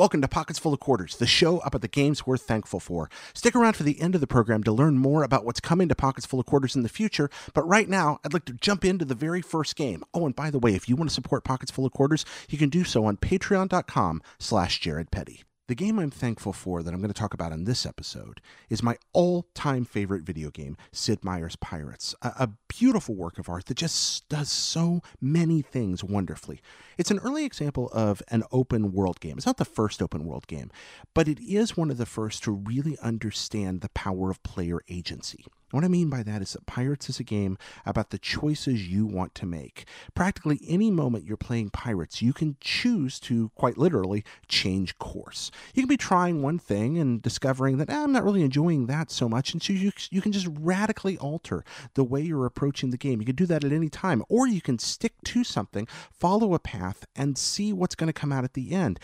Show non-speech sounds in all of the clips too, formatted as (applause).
Welcome to Pockets Full of Quarters, the show about the games we're thankful for. Stick around for the end of the program to learn more about what's coming to Pockets Full of Quarters in the future. But right now, I'd like to jump into the very first game. Oh, and by the way, if you want to support Pockets Full of Quarters, you can do so on patreon.com slash Jared Petty. The game I'm thankful for that I'm going to talk about in this episode is my all time favorite video game, Sid Meier's Pirates, a, a, beautiful work of art that just does so many things wonderfully. It's an early example of an open world game. It's not the first open world game, but it is one of the first to really understand the power of player agency. What I mean by that is that Pirates is a game about the choices you want to make. Practically any moment you're playing Pirates, you can choose to, quite literally, change course. You can be trying one thing and discovering that eh, I'm not really enjoying that so much, and so you, you can just radically alter the way you're approaching the game. You can do that at any time, or you can stick to something, follow a path, and see what's going to come out at the end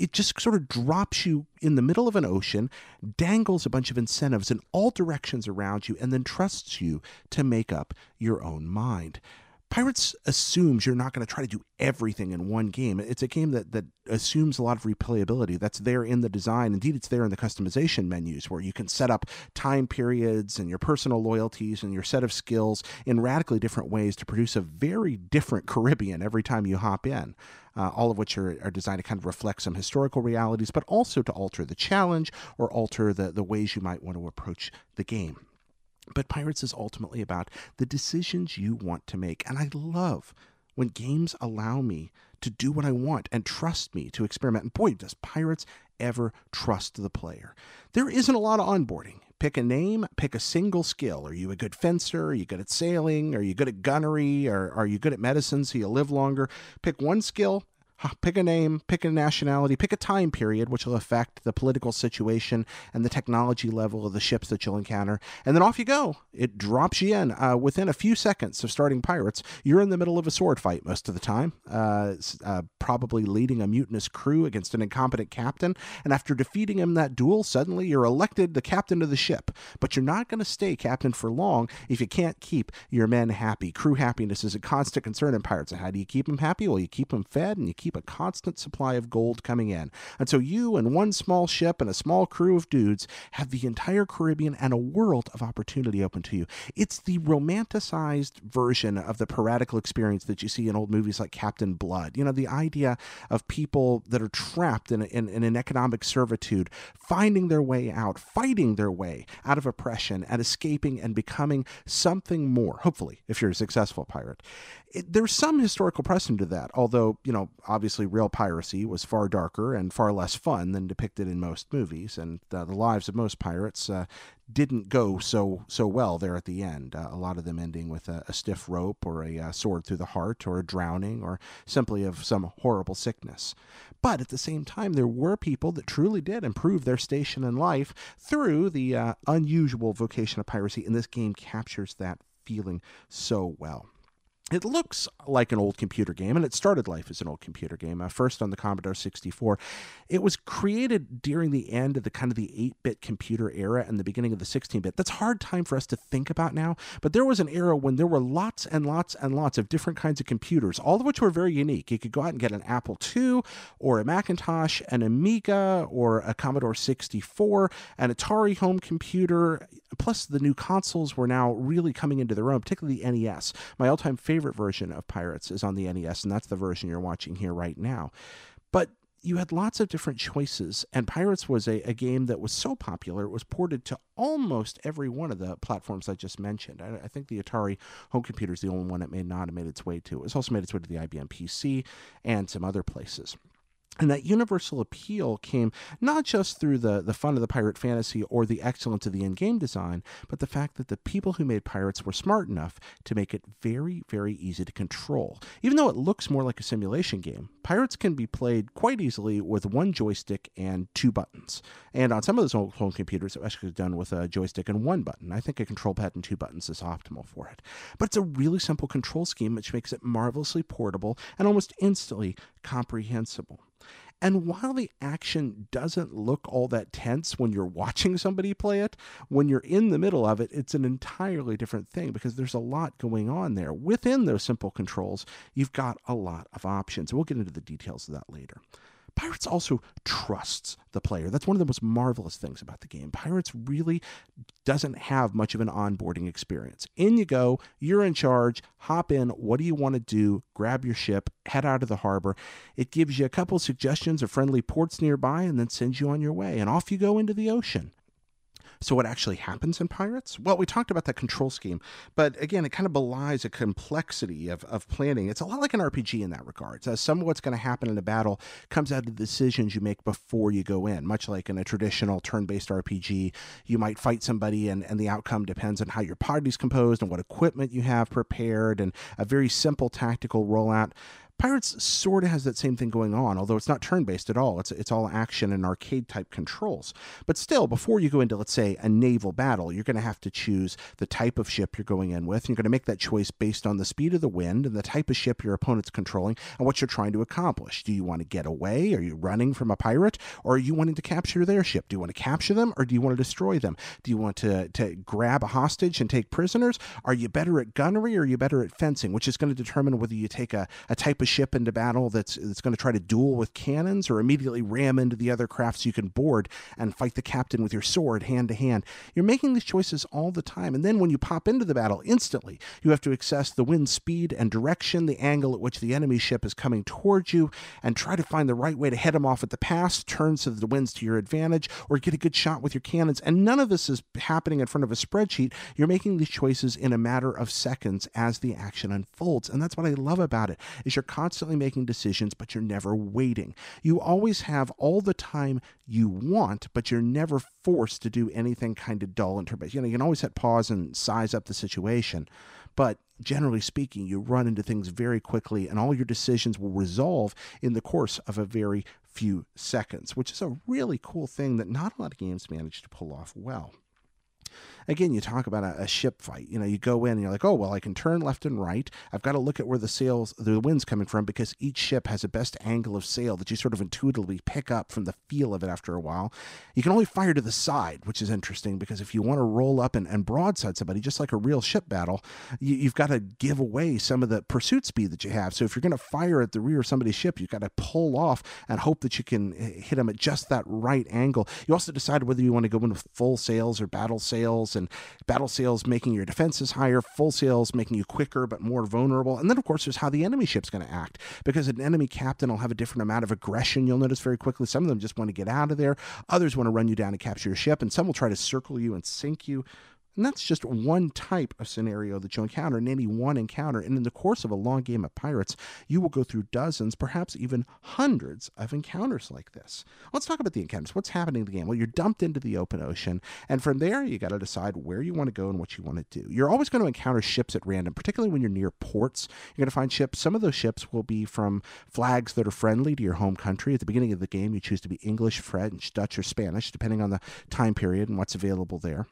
it just sort of drops you in the middle of an ocean, dangles a bunch of incentives in all directions around you, and then trusts you to make up your own mind. Pirates assumes you're not going to try to do everything in one game. It's a game that, that assumes a lot of replayability. That's there in the design. Indeed, it's there in the customization menus where you can set up time periods and your personal loyalties and your set of skills in radically different ways to produce a very different Caribbean every time you hop in. Uh, all of which are, are designed to kind of reflect some historical realities, but also to alter the challenge or alter the, the ways you might want to approach the game. But Pirates is ultimately about the decisions you want to make. And I love when games allow me to do what I want and trust me to experiment. And boy, does Pirates ever trust the player. There isn't a lot of onboarding. Pick a name, pick a single skill. Are you a good fencer? Are you good at sailing? Are you good at gunnery? Or are you good at medicine so you live longer? Pick one skill pick a name, pick a nationality, pick a time period, which will affect the political situation and the technology level of the ships that you'll encounter. And then off you go. It drops you in. Uh, within a few seconds of starting Pirates, you're in the middle of a sword fight most of the time, uh, uh, probably leading a mutinous crew against an incompetent captain. And after defeating him that duel, suddenly you're elected the captain of the ship. But you're not going to stay captain for long if you can't keep your men happy. Crew happiness is a constant concern in Pirates. And how do you keep them happy? Well, you keep them fed and you keep keep a constant supply of gold coming in. And so you and one small ship and a small crew of dudes have the entire Caribbean and a world of opportunity open to you. It's the romanticized version of the piratical experience that you see in old movies like Captain Blood. You know, the idea of people that are trapped in, in, in an economic servitude, finding their way out, fighting their way out of oppression, and escaping and becoming something more, hopefully, if you're a successful pirate it, there's some historical precedent to that, although, you know, obviously real piracy was far darker and far less fun than depicted in most movies, and uh, the lives of most pirates uh, didn't go so so well there at the end. Uh, a lot of them ending with a, a stiff rope or a uh, sword through the heart or a drowning or simply of some horrible sickness. But at the same time, there were people that truly did improve their station in life through the uh, unusual vocation of piracy, and this game captures that feeling so well it looks like an old computer game, and it started life as an old computer game, uh, first on the Commodore 64. It was created during the end of the kind of the 8-bit computer era and the beginning of the 16-bit. That's hard time for us to think about now, but there was an era when there were lots and lots and lots of different kinds of computers, all of which were very unique. You could go out and get an Apple II or a Macintosh, an Amiga or a Commodore 64, an Atari home computer, plus the new consoles were now really coming into their own, particularly the NES. My all-time favorite favorite version of Pirates is on the NES, and that's the version you're watching here right now. But you had lots of different choices, and Pirates was a, a game that was so popular, it was ported to almost every one of the platforms I just mentioned. I, I, think the Atari home computer is the only one it may not have made its way to. It's also made its way to the IBM PC and some other places. And that universal appeal came not just through the, the fun of the pirate fantasy or the excellence of the in game design, but the fact that the people who made pirates were smart enough to make it very, very easy to control. Even though it looks more like a simulation game, pirates can be played quite easily with one joystick and two buttons. And on some of those old home computers, it was actually done with a joystick and one button. I think a control pad and two buttons is optimal for it. But it's a really simple control scheme, which makes it marvelously portable and almost instantly comprehensible. And while the action doesn't look all that tense when you're watching somebody play it, when you're in the middle of it, it's an entirely different thing because there's a lot going on there. Within those simple controls, you've got a lot of options. We'll get into the details of that later. Pirates also trusts the player. That's one of the most marvelous things about the game. Pirates really doesn't have much of an onboarding experience. In you go, you're in charge, hop in, what do you want to do? Grab your ship, head out of the harbor. It gives you a couple suggestions of friendly ports nearby and then sends you on your way, and off you go into the ocean. So, what actually happens in Pirates? Well, we talked about that control scheme, but again, it kind of belies a complexity of, of planning. It's a lot like an RPG in that regard. So uh, some of what's going to happen in a battle comes out of the decisions you make before you go in, much like in a traditional turn based RPG. You might fight somebody, and, and the outcome depends on how your party's composed and what equipment you have prepared, and a very simple tactical rollout. Pirates sort of has that same thing going on, although it's not turn based at all. It's, it's all action and arcade type controls. But still, before you go into, let's say, a naval battle, you're going to have to choose the type of ship you're going in with. You're going to make that choice based on the speed of the wind and the type of ship your opponent's controlling and what you're trying to accomplish. Do you want to get away? Are you running from a pirate? Or are you wanting to capture their ship? Do you want to capture them or do you want to destroy them? Do you want to, to grab a hostage and take prisoners? Are you better at gunnery or are you better at fencing? Which is going to determine whether you take a, a type of ship into battle that's that's going to try to duel with cannons or immediately ram into the other craft so you can board and fight the captain with your sword hand to hand. You're making these choices all the time. And then when you pop into the battle instantly, you have to assess the wind speed and direction, the angle at which the enemy ship is coming towards you, and try to find the right way to head them off at the pass, turn so that the wind's to your advantage, or get a good shot with your cannons. And none of this is happening in front of a spreadsheet. You're making these choices in a matter of seconds as the action unfolds. And that's what I love about it, is you're constantly making decisions, but you're never waiting. You always have all the time you want, but you're never forced to do anything kind of dull and turbulent. You know, you can always hit pause and size up the situation, but generally speaking, you run into things very quickly, and all your decisions will resolve in the course of a very few seconds, which is a really cool thing that not a lot of games manage to pull off well again, you talk about a, a, ship fight. You know, you go in and you're like, oh, well, I can turn left and right. I've got to look at where the sails, the wind's coming from because each ship has a best angle of sail that you sort of intuitively pick up from the feel of it after a while. You can only fire to the side, which is interesting because if you want to roll up and, and broadside somebody, just like a real ship battle, you, you've got to give away some of the pursuit speed that you have. So if you're going to fire at the rear of somebody's ship, you've got to pull off and hope that you can hit them at just that right angle. You also decide whether you want to go in with full sails or battle sails and battle sails making your defenses higher, full sails making you quicker but more vulnerable. And then, of course, there's how the enemy ship's going to act because an enemy captain will have a different amount of aggression. You'll notice very quickly some of them just want to get out of there, others want to run you down and capture your ship, and some will try to circle you and sink you. And that's just one type of scenario that you'll encounter in any one encounter. And in the course of a long game of pirates, you will go through dozens, perhaps even hundreds of encounters like this. Let's talk about the encounters. What's happening in the game? Well, you're dumped into the open ocean, and from there, you got to decide where you want to go and what you want to do. You're always going to encounter ships at random, particularly when you're near ports. You're going to find ships. Some of those ships will be from flags that are friendly to your home country. At the beginning of the game, you choose to be English, French, Dutch, or Spanish, depending on the time period and what's available there.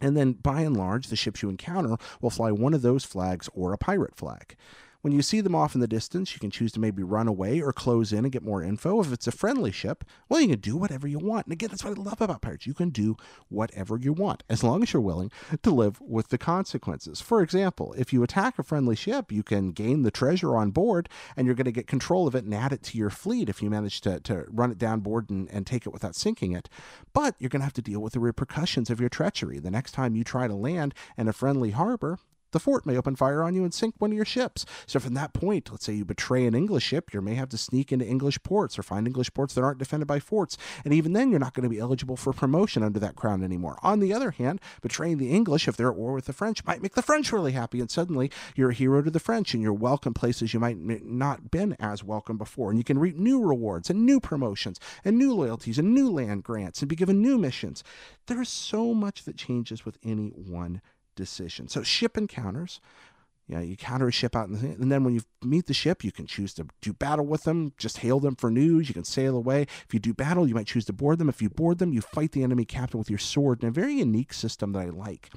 And then, by and large, the ships you encounter will fly one of those flags or a pirate flag. When you see them off in the distance, you can choose to maybe run away or close in and get more info. If it's a friendly ship, well, you can do whatever you want. And again, that's what I love about pirates. You can do whatever you want as long as you're willing to live with the consequences. For example, if you attack a friendly ship, you can gain the treasure on board and you're going to get control of it and add it to your fleet if you manage to, to run it down board and, and take it without sinking it. But you're going to have to deal with the repercussions of your treachery. The next time you try to land in a friendly harbor, the fort may open fire on you and sink one of your ships. So from that point, let's say you betray an English ship, you may have to sneak into English ports or find English ports that aren't defended by forts. And even then, you're not going to be eligible for promotion under that crown anymore. On the other hand, betraying the English, if they're at war with the French, might make the French really happy. And suddenly you're a hero to the French and you're welcome places you might not been as welcome before. And you can reap new rewards and new promotions and new loyalties and new land grants and be given new missions. There's so much that changes with any one decision. So ship encounters. You know, you counter a ship out, the, and then when you meet the ship, you can choose to do battle with them, just hail them for news. You can sail away. If you do battle, you might choose to board them. If you board them, you fight the enemy captain with your sword in a very unique system that I like.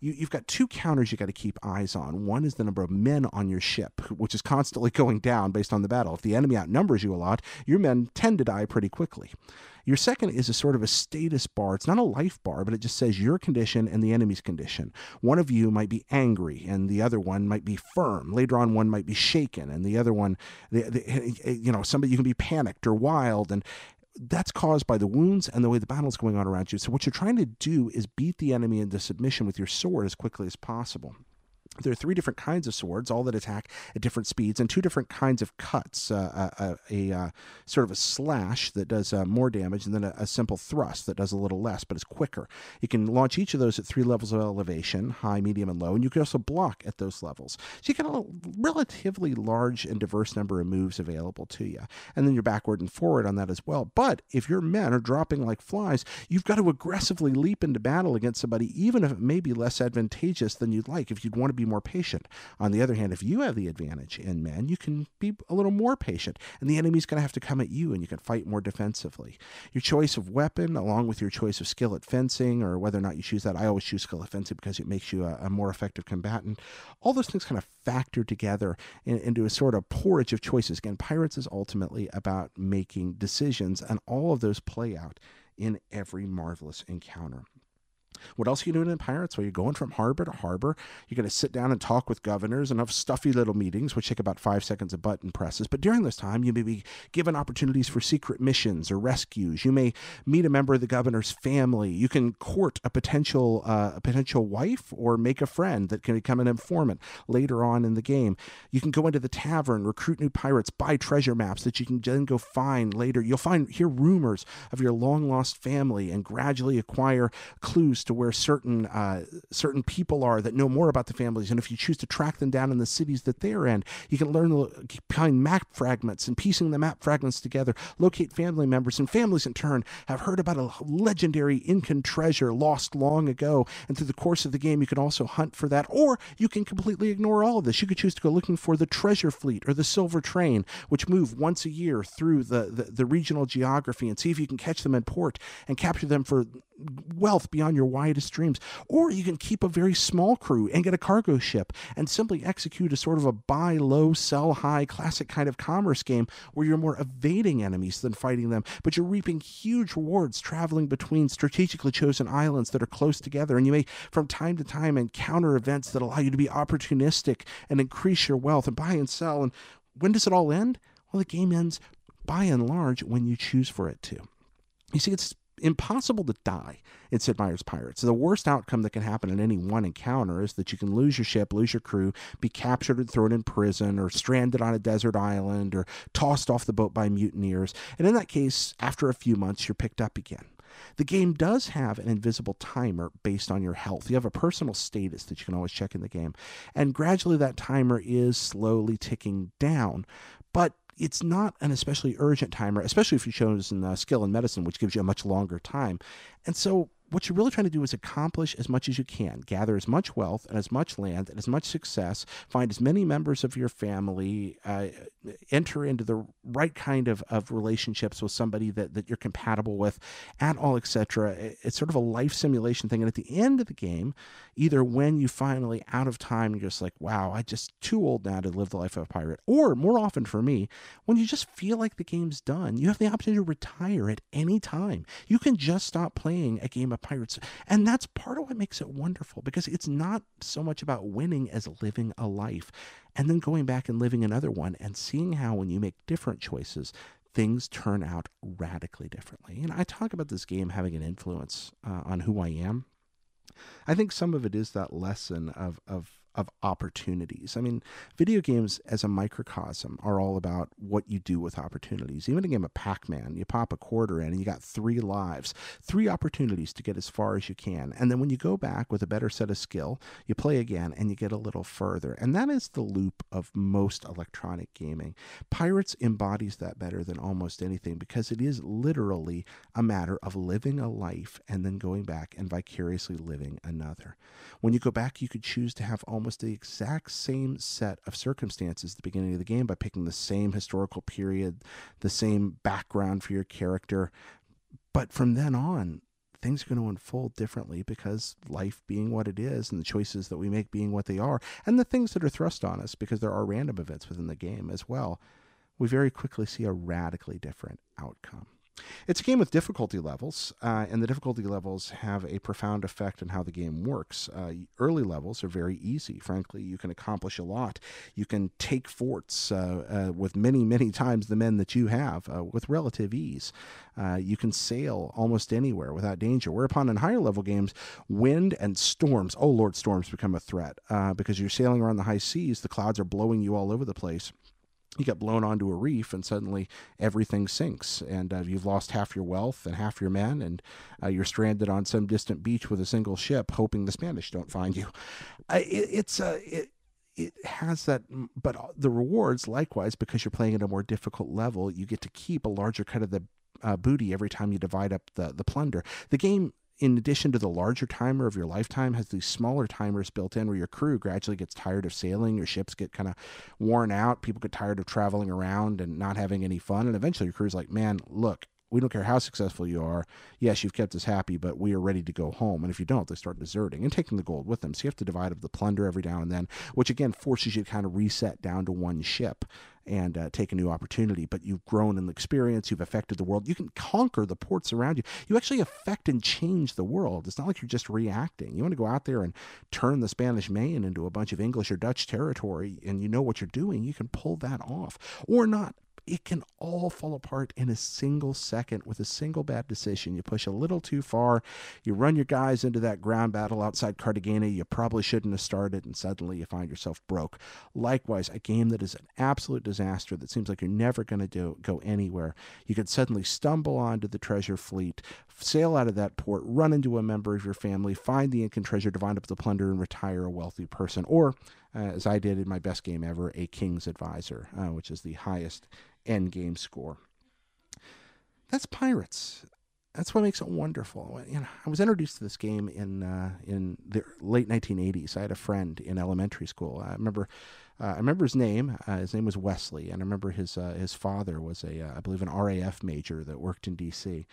You, have got two counters you got to keep eyes on. One is the number of men on your ship, which is constantly (laughs) going down based on the battle. If the enemy outnumbers you a lot, your men tend to die pretty quickly Your second is a sort of a status bar. It's not a life bar, but it just says your condition and the enemy's condition. One of you might be angry, and the other one might be firm. Later on, one might be shaken, and the other one, the, the, eh, you know, somebody you can be panicked or wild, and that's caused by the wounds and the way the battle's going on around you. So what you're trying to do is beat the enemy into submission with your sword as quickly as possible there are three different kinds of swords, all that attack at different speeds, and two different kinds of cuts uh, a, uh, a, a, uh, sort of a slash that does uh, more damage, and then a, a, simple thrust that does a little less but is quicker. You can launch each of those at three levels of elevation high, medium, and low, and you can also block at those levels. So you get a relatively large and diverse number of moves available to you. And then you're backward and forward on that as well. But if your men are dropping like flies, you've got to aggressively leap into battle against somebody, even if it may be less advantageous than you'd like, if you'd want to more patient. On the other hand, if you have the advantage in men, you can be a little more patient, and the enemy's going to have to come at you, and you can fight more defensively. Your choice of weapon, along with your choice of skill at fencing, or whether or not you choose that, I always choose skill at fencing because it makes you a, a more effective combatant. All those things kind of factor together in, into a sort of porridge of choices. Again, Pirates is ultimately about making decisions, and all of those play out in every marvelous encounter. What else are you doing in Pirates? Well, you're going from harbor to harbor. You're going to sit down and talk with governors and have stuffy little meetings, which take about five seconds of button presses. But during this time, you may be given opportunities for secret missions or rescues. You may meet a member of the governor's family. You can court a potential uh, a potential wife or make a friend that can become an informant later on in the game. You can go into the tavern, recruit new pirates, buy treasure maps that you can then go find later. You'll find hear rumors of your long lost family and gradually acquire clues to where certain uh, certain people are that know more about the families, and if you choose to track them down in the cities that they're in, you can learn to find map fragments and piecing the map fragments together, locate family members, and families in turn have heard about a legendary Incan treasure lost long ago. And through the course of the game, you can also hunt for that, or you can completely ignore all of this. You could choose to go looking for the treasure fleet or the silver train, which move once a year through the, the, the regional geography, and see if you can catch them in port and capture them for wealth beyond your widest dreams. Or you can keep a very small crew and get a cargo ship and simply execute a sort of a buy low, sell high classic kind of commerce game where you're more evading enemies than fighting them, but you're reaping huge rewards traveling between strategically chosen islands that are close together. And you may, from time to time, encounter events that allow you to be opportunistic and increase your wealth and buy and sell. And when does it all end? Well, the game ends by and large when you choose for it to. You see, it's impossible to die in Sid Meier's Pirates. The worst outcome that can happen in any one encounter is that you can lose your ship, lose your crew, be captured and thrown in prison, or stranded on a desert island, or tossed off the boat by mutineers. And in that case, after a few months, you're picked up again. The game does have an invisible timer based on your health. You have a personal status that you can always check in the game. And gradually that timer is slowly ticking down. But it's not an especially urgent timer, especially if you've chosen uh, skill in medicine, which gives you a much longer time. And so what you're really trying to do is accomplish as much as you can, gather as much wealth and as much land and as much success, find as many members of your family, uh, enter into the right kind of, of relationships with somebody that, that you're compatible with, at all, etc. It's sort of a life simulation thing. And at the end of the game, either when you finally out of time, you're just like, wow, I just too old now to live the life of a pirate, or more often for me, when you just feel like the game's done, you have the option to retire at any time. You can just stop playing a game of pirates. And that's part of what makes it wonderful because it's not so much about winning as living a life and then going back and living another one and seeing how when you make different choices, things turn out radically differently. And I talk about this game having an influence uh, on who I am. I think some of it is that lesson of of of opportunities. I mean, video games as a microcosm are all about what you do with opportunities. Even a game of Pac Man, you pop a quarter in and you got three lives, three opportunities to get as far as you can. And then when you go back with a better set of skill, you play again and you get a little further. And that is the loop of most electronic gaming. Pirates embodies that better than almost anything because it is literally a matter of living a life and then going back and vicariously living another. When you go back, you could choose to have almost almost the exact same set of circumstances at the beginning of the game by picking the same historical period, the same background for your character. But from then on, things are going to unfold differently because life being what it is and the choices that we make being what they are and the things that are thrust on us because there are random events within the game as well, we very quickly see a radically different outcome. It's a game with difficulty levels, uh, and the difficulty levels have a profound effect on how the game works. Uh, early levels are very easy. Frankly, you can accomplish a lot. You can take forts uh, uh with many, many times the men that you have uh, with relative ease. Uh, you can sail almost anywhere without danger. Whereupon, in higher level games, wind and storms, oh Lord, storms become a threat because you're sailing around the high seas, the clouds are blowing you all over the place you get blown onto a reef and suddenly everything sinks. And uh, you've lost half your wealth and half your men and uh, you're stranded on some distant beach with a single ship hoping the spanish don't find you. Uh, it, it's a it, it has that but the rewards likewise because you're playing at a more difficult level you get to keep a larger cut of the uh, booty every time you divide up the, the plunder. The game in addition to the larger timer of your lifetime, has these smaller timers built in where your crew gradually gets tired of sailing, your ships get kind of worn out, people get tired of traveling around and not having any fun, and eventually your crew's like, man, look, we don't care how successful you are. Yes, you've kept us happy, but we are ready to go home. And if you don't, they start deserting and taking the gold with them. So you have to divide up the plunder every now and then, which again forces you to kind of reset down to one ship and uh, take a new opportunity. But you've grown in the experience, you've affected the world. You can conquer the ports around you. You actually affect and change the world. It's not like you're just reacting. You want to go out there and turn the Spanish Main into a bunch of English or Dutch territory, and you know what you're doing. You can pull that off or not it can all fall apart in a single second with a single bad decision. You push a little too far, you run your guys into that ground battle outside Cartagena you probably shouldn't have started, and suddenly you find yourself broke. Likewise, a game that is an absolute disaster that seems like you're never going to go anywhere. You could suddenly stumble onto the treasure fleet, sail out of that port, run into a member of your family, find the Incan treasure, divide up the plunder, and retire a wealthy person. Or, as I did in my best game ever, a king's advisor, uh, which is the highest end game score. That's Pirates. That's what makes it wonderful. You know, I was introduced to this game in uh, in the late 1980s. I had a friend in elementary school. I remember, uh, I remember his name. Uh, his name was Wesley, and I remember his uh, his father was a, uh, I believe, an RAF major that worked in D.C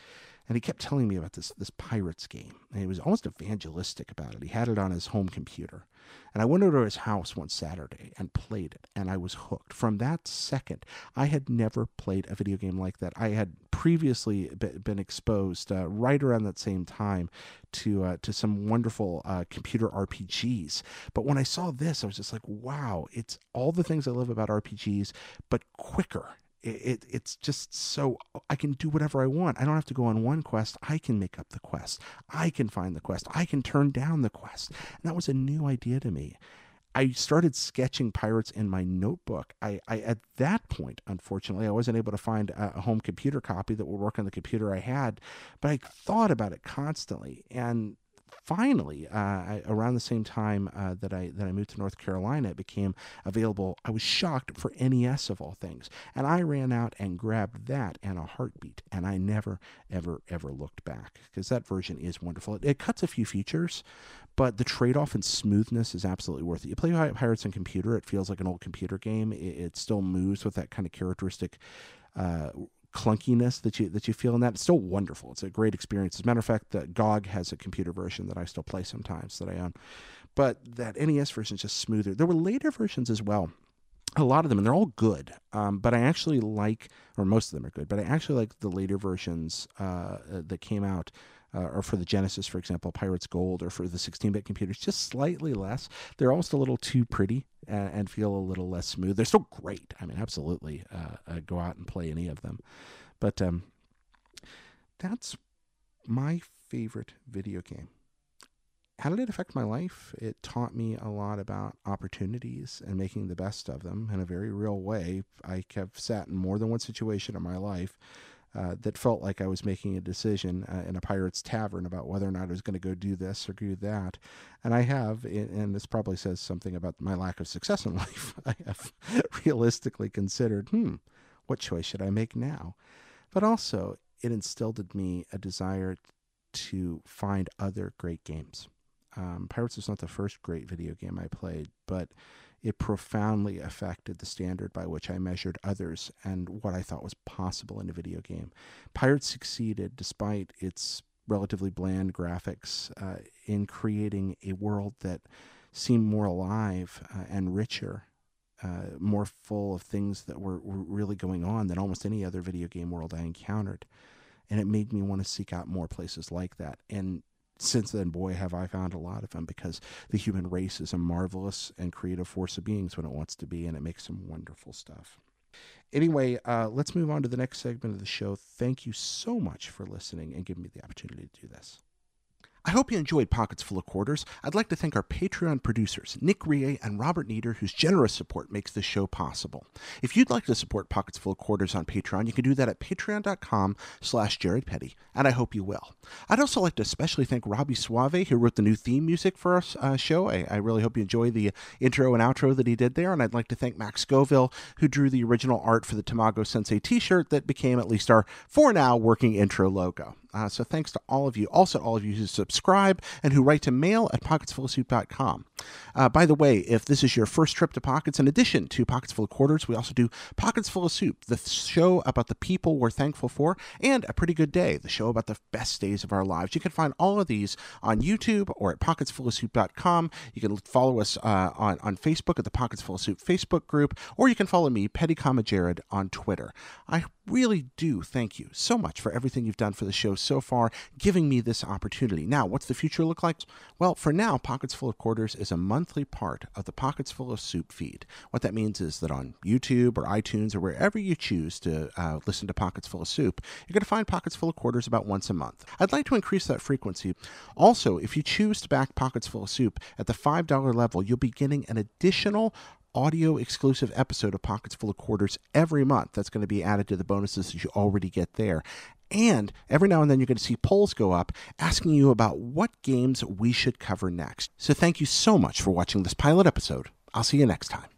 and he kept telling me about this this pirates game and he was almost evangelistic about it. He had it on his home computer. And i went over to his house one saturday and played it and i was hooked. From that second i had never played a video game like that. I had previously been exposed uh, right around that same time to uh, to some wonderful computer rpgs but when i saw this i was just like wow it's all the things i love about rpgs but quicker it, it's just so I can do whatever I want. I don't have to go on one quest. I can make up the quest. I can find the quest. I can turn down the quest. And that was a new idea to me. I started sketching pirates in my notebook. I, I, at that point, unfortunately, I wasn't able to find a home computer copy that would work on the computer I had, but I thought about it constantly. And finally, uh, I, around the same time uh, that I that I moved to North Carolina, it became available. I was shocked for NES of all things, and I ran out and grabbed that and a heartbeat, and I never, ever, ever looked back because that version is wonderful. It, it cuts a few features, but the trade-off in smoothness is absolutely worth it. You play Pirates on computer, it feels like an old computer game. It, it still moves with that kind of characteristic. Uh, clunkiness that you that you feel in that. It's still wonderful. It's a great experience. As a matter of fact, the GOG has a computer version that I still play sometimes that I own. But that NES version is just smoother. There were later versions as well. A lot of them, and they're all good. Um, but I actually like, or most of them are good. But I actually like the later versions uh, that came out uh, or for the Genesis, for example, Pirates Gold, or for the 16 bit computers, just slightly less. They're almost a little too pretty and, and feel a little less smooth. They're still great. I mean, absolutely uh, uh, go out and play any of them. But um, that's my favorite video game. How did it affect my life? It taught me a lot about opportunities and making the best of them in a very real way. I have sat in more than one situation in my life uh, that felt like I was making a decision uh, in a pirate's tavern about whether or not I was going to go do this or do that. And I have, and this probably says something about my lack of success in (laughs) life. I have (laughs) realistically considered, hmm, what choice should I make now? But also, it instilled in me a desire to find other great games. Um, Pirates was not the first great video game I played, but it profoundly affected the standard by which I measured others and what I thought was possible in a video game. Pirates succeeded despite its relatively bland graphics uh, in creating a world that seemed more alive uh, and richer. Uh, more full of things that were, were really going on than almost any other video game world I encountered. and it made me want to seek out more places like that. And since then, boy, have I found a lot of them because the human race is a marvelous and creative force of beings when it wants to be, and it makes some wonderful stuff. Anyway, uh, let's move on to the next segment of the show. Thank you so much for listening and giving me the opportunity to do this. I hope you enjoyed Pockets Full of Quarters. I'd like to thank our Patreon producers, Nick Rie and Robert Nieder, whose generous support makes this show possible. If you'd like to support Pockets Full of Quarters on Patreon, you can do that at patreon.com slash Jared Petty, and I hope you will. I'd also like to especially thank Robbie Suave, who wrote the new theme music for our uh, show. I, I, really hope you enjoy the intro and outro that he did there, and I'd like to thank Max Scoville, who drew the original art for the Tamago Sensei t-shirt that became at least our, for now, working intro logo. Uh, so thanks to all of you. Also, all of you who subscribe and who write to mail at pocketsfullofsoup.com. Uh, by the way, if this is your first trip to Pockets, in addition to Pockets Full of Quarters, we also do Pockets Full of Soup, the show about the people we're thankful for, and A Pretty Good Day, the show about the best days of our lives. You can find all of these on YouTube or at pocketsfullofsoup.com. You can follow us uh, on, on Facebook at the Pockets Full of Soup Facebook group, or you can follow me, Petty Comma Jared, on Twitter. I really do thank you so much for everything you've done for the show so far, giving me this opportunity. Now, what's the future look like? Well, for now, Pockets Full of Quarters is a monthly part of the Pockets Full of Soup feed. What that means is that on YouTube or iTunes or wherever you choose to uh, listen to Pockets Full of Soup, you're going to find Pockets Full of Quarters about once a month. I'd like to increase that frequency. Also, if you choose to back Pockets Full of Soup at the $5 level, you'll be getting an additional audio exclusive episode of Pockets Full of Quarters every month. That's going to be added to the bonuses that you already get there. And every now and then you're going to see polls go up asking you about what games we should cover next. So thank you so much for watching this pilot episode. I'll see you next time.